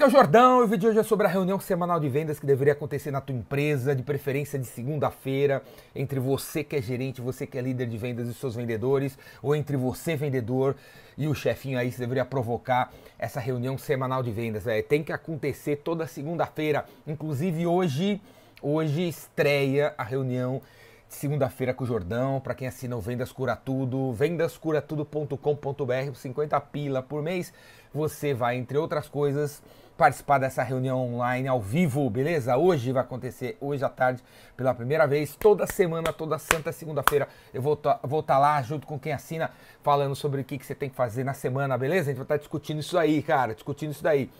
aqui é o Jordão e o vídeo de hoje é sobre a reunião semanal de vendas que deveria acontecer na tua empresa, de preferência de segunda-feira, entre você que é gerente, você que é líder de vendas e seus vendedores, ou entre você vendedor e o chefinho aí, você deveria provocar essa reunião semanal de vendas, véio. Tem que acontecer toda segunda-feira, inclusive hoje, hoje estreia a reunião segunda-feira com o Jordão, para quem assina o Vendas Cura Tudo, vendascuratudo.com.br, 50 pila por mês, você vai, entre outras coisas, participar dessa reunião online ao vivo, beleza? Hoje vai acontecer, hoje à tarde, pela primeira vez, toda semana, toda santa segunda-feira, eu vou estar tá lá junto com quem assina, falando sobre o que, que você tem que fazer na semana, beleza? A gente vai estar tá discutindo isso aí, cara, discutindo isso daí.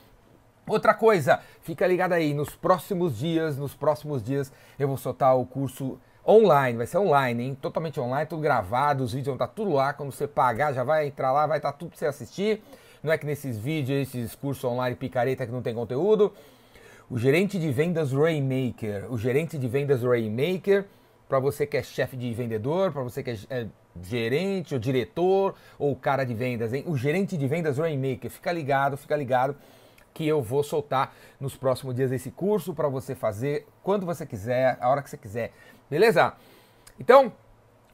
Outra coisa, fica ligado aí, nos próximos dias, nos próximos dias eu vou soltar o curso online, vai ser online, hein? Totalmente online, tudo gravado, os vídeos vão estar tudo lá. Quando você pagar, já vai entrar lá, vai estar tudo para você assistir. Não é que nesses vídeos, esses cursos online picareta que não tem conteúdo. O gerente de vendas Raymaker, o gerente de vendas Raymaker, para você que é chefe de vendedor, para você que é, é gerente, ou diretor, ou cara de vendas, hein? O gerente de vendas Raymaker, fica ligado, fica ligado que eu vou soltar nos próximos dias esse curso para você fazer quando você quiser, a hora que você quiser. Beleza? Então,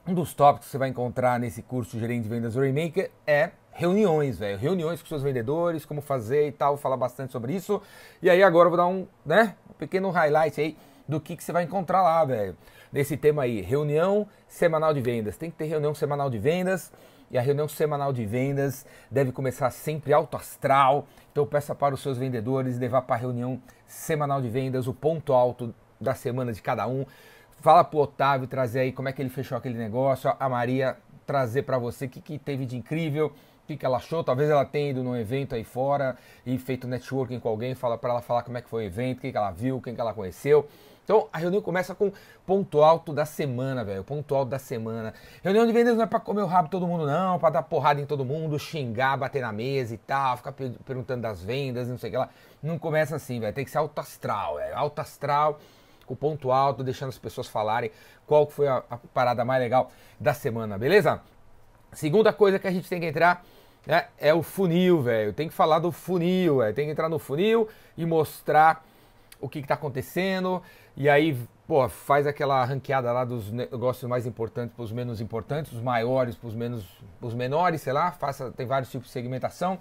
um dos tópicos que você vai encontrar nesse curso Gerente de Vendas Remaker é reuniões, velho. Reuniões com seus vendedores, como fazer e tal, falar bastante sobre isso. E aí agora eu vou dar um, né, um pequeno highlight aí do que, que você vai encontrar lá, velho. Nesse tema aí, reunião semanal de vendas. Tem que ter reunião semanal de vendas. E a reunião semanal de vendas deve começar sempre alto astral. Então peça para os seus vendedores levar para a reunião semanal de vendas o ponto alto da semana de cada um. Fala pro Otávio trazer aí como é que ele fechou aquele negócio, a Maria trazer para você o que, que teve de incrível, o que, que ela achou. Talvez ela tenha ido num evento aí fora e feito networking com alguém, fala para ela falar como é que foi o evento, o que, ela viu, quem que ela conheceu. Então a reunião começa com ponto alto da semana, velho. Ponto alto da semana. Reunião de vendas não é para comer o rabo todo mundo, não, para dar porrada em todo mundo, xingar, bater na mesa e tal, ficar perguntando das vendas, não sei o que lá. Não começa assim, velho. Tem que ser alto astral, velho. Alto astral o ponto alto, deixando as pessoas falarem qual foi a, a parada mais legal da semana, beleza? Segunda coisa que a gente tem que entrar né, é o funil, velho. Tem que falar do funil, véio. tem que entrar no funil e mostrar o que está acontecendo. E aí, pô, faz aquela ranqueada lá dos negócios mais importantes para os menos importantes, os maiores para os menos, os menores, sei lá. Faça, tem vários tipos de segmentação.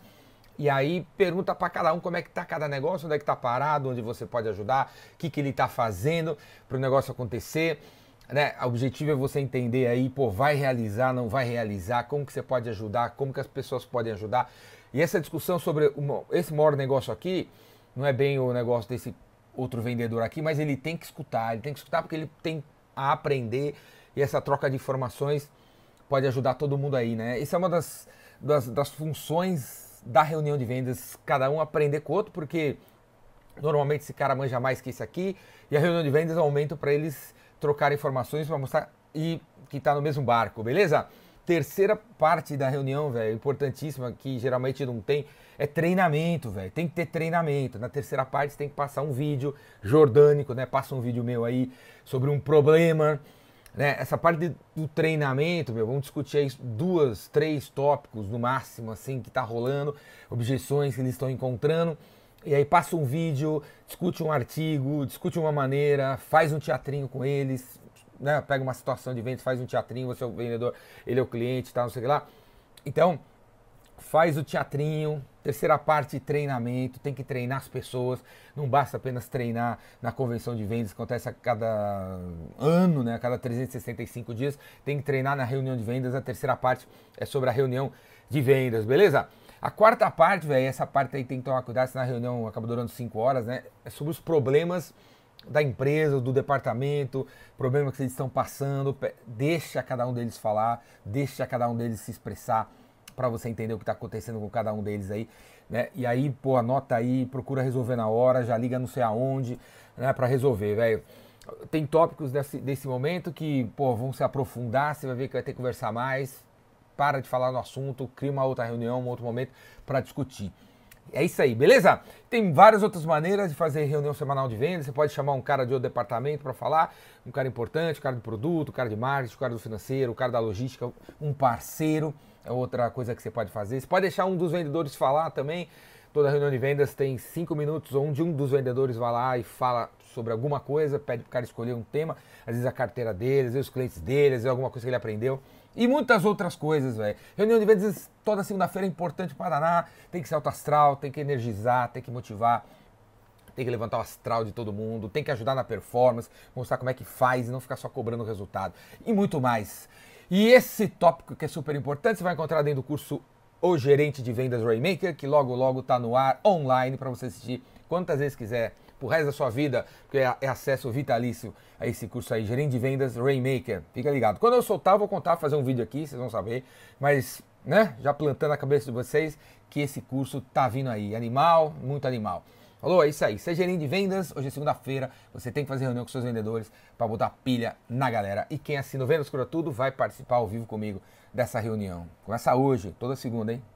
E aí pergunta para cada um como é que está cada negócio, onde é que está parado, onde você pode ajudar, o que, que ele está fazendo para o negócio acontecer. Né? O objetivo é você entender aí, pô, vai realizar, não vai realizar, como que você pode ajudar, como que as pessoas podem ajudar. E essa discussão sobre esse maior negócio aqui, não é bem o negócio desse outro vendedor aqui, mas ele tem que escutar, ele tem que escutar porque ele tem a aprender e essa troca de informações pode ajudar todo mundo aí, né? Isso é uma das, das, das funções da reunião de vendas, cada um aprender com o outro, porque normalmente esse cara manja mais que esse aqui, e a reunião de vendas é um momento para eles trocar informações para mostrar e que está no mesmo barco, beleza? Terceira parte da reunião, velho, importantíssima, que geralmente não tem, é treinamento, velho. Tem que ter treinamento. Na terceira parte você tem que passar um vídeo jordânico, né? Passa um vídeo meu aí sobre um problema né? Essa parte do treinamento, meu, vamos discutir aí duas, três tópicos no máximo, assim, que tá rolando, objeções que eles estão encontrando. E aí passa um vídeo, discute um artigo, discute uma maneira, faz um teatrinho com eles, né? Pega uma situação de vendas, faz um teatrinho, você é o vendedor, ele é o cliente, tá, não sei o que lá. Então, faz o teatrinho, terceira parte, treinamento, tem que treinar as pessoas, não basta apenas treinar na convenção de vendas, acontece a cada ano, né, a cada 365 dias, tem que treinar na reunião de vendas, a terceira parte é sobre a reunião de vendas, beleza? A quarta parte, velho, essa parte aí tem que tomar cuidado, se na reunião acaba durando 5 horas, né, é sobre os problemas da empresa, do departamento, problema que vocês estão passando, deixa cada um deles falar, deixa cada um deles se expressar, para você entender o que está acontecendo com cada um deles aí, né? E aí, pô, anota aí, procura resolver na hora, já liga não sei aonde, né, para resolver, velho. Tem tópicos desse, desse momento que, pô, vão se aprofundar, você vai ver que vai ter que conversar mais, para de falar no assunto, cria uma outra reunião, um outro momento para discutir. É isso aí, beleza? Tem várias outras maneiras de fazer reunião semanal de vendas. Você pode chamar um cara de outro departamento para falar, um cara importante, um cara de produto, um cara de marketing, um cara do financeiro, um cara da logística, um parceiro. É outra coisa que você pode fazer. Você pode deixar um dos vendedores falar também. Toda reunião de vendas tem cinco minutos onde um dos vendedores vai lá e fala sobre alguma coisa, pede para o cara escolher um tema, às vezes a carteira dele, às vezes os clientes dele, às vezes alguma coisa que ele aprendeu. E muitas outras coisas, velho. Reunião de vendas toda segunda-feira é importante para danar. Tem que ser alto astral, tem que energizar, tem que motivar, tem que levantar o astral de todo mundo, tem que ajudar na performance, mostrar como é que faz e não ficar só cobrando o resultado. E muito mais. E esse tópico que é super importante, você vai encontrar dentro do curso O Gerente de Vendas Raymaker, que logo logo está no ar online para você assistir quantas vezes quiser pro resto da sua vida, porque é, é, acesso vitalício a esse curso aí, Gerente de Vendas Raymaker. Fica ligado. Quando eu soltar, eu vou contar, fazer um vídeo aqui, vocês vão saber, mas, né, já plantando na cabeça de vocês que esse curso tá vindo aí. Animal, muito animal. Falou? É isso aí. Seja gerente de vendas, hoje é segunda-feira, você tem que fazer reunião com seus vendedores para botar pilha na galera. E quem assina o Vendas Cura Tudo vai participar ao vivo comigo dessa reunião. Começa hoje, toda segunda, hein?